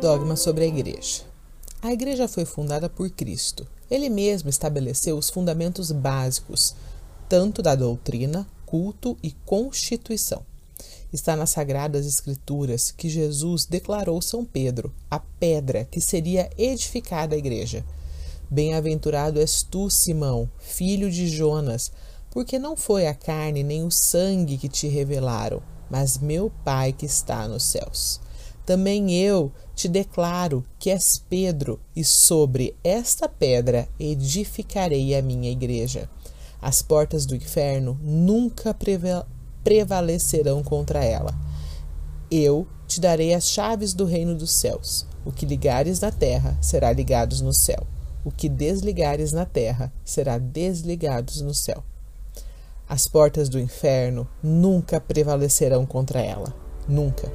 Dogma sobre a Igreja. A Igreja foi fundada por Cristo. Ele mesmo estabeleceu os fundamentos básicos, tanto da doutrina, culto e constituição. Está nas Sagradas Escrituras que Jesus declarou São Pedro, a pedra que seria edificada a igreja. Bem-aventurado és tu, Simão, filho de Jonas, porque não foi a carne nem o sangue que te revelaram, mas meu Pai que está nos céus. Também eu te declaro que és Pedro, e sobre esta pedra edificarei a minha igreja. As portas do inferno nunca prevalecerão contra ela. Eu te darei as chaves do reino dos céus. O que ligares na terra será ligados no céu. O que desligares na terra será desligados no céu. As portas do inferno nunca prevalecerão contra ela. Nunca.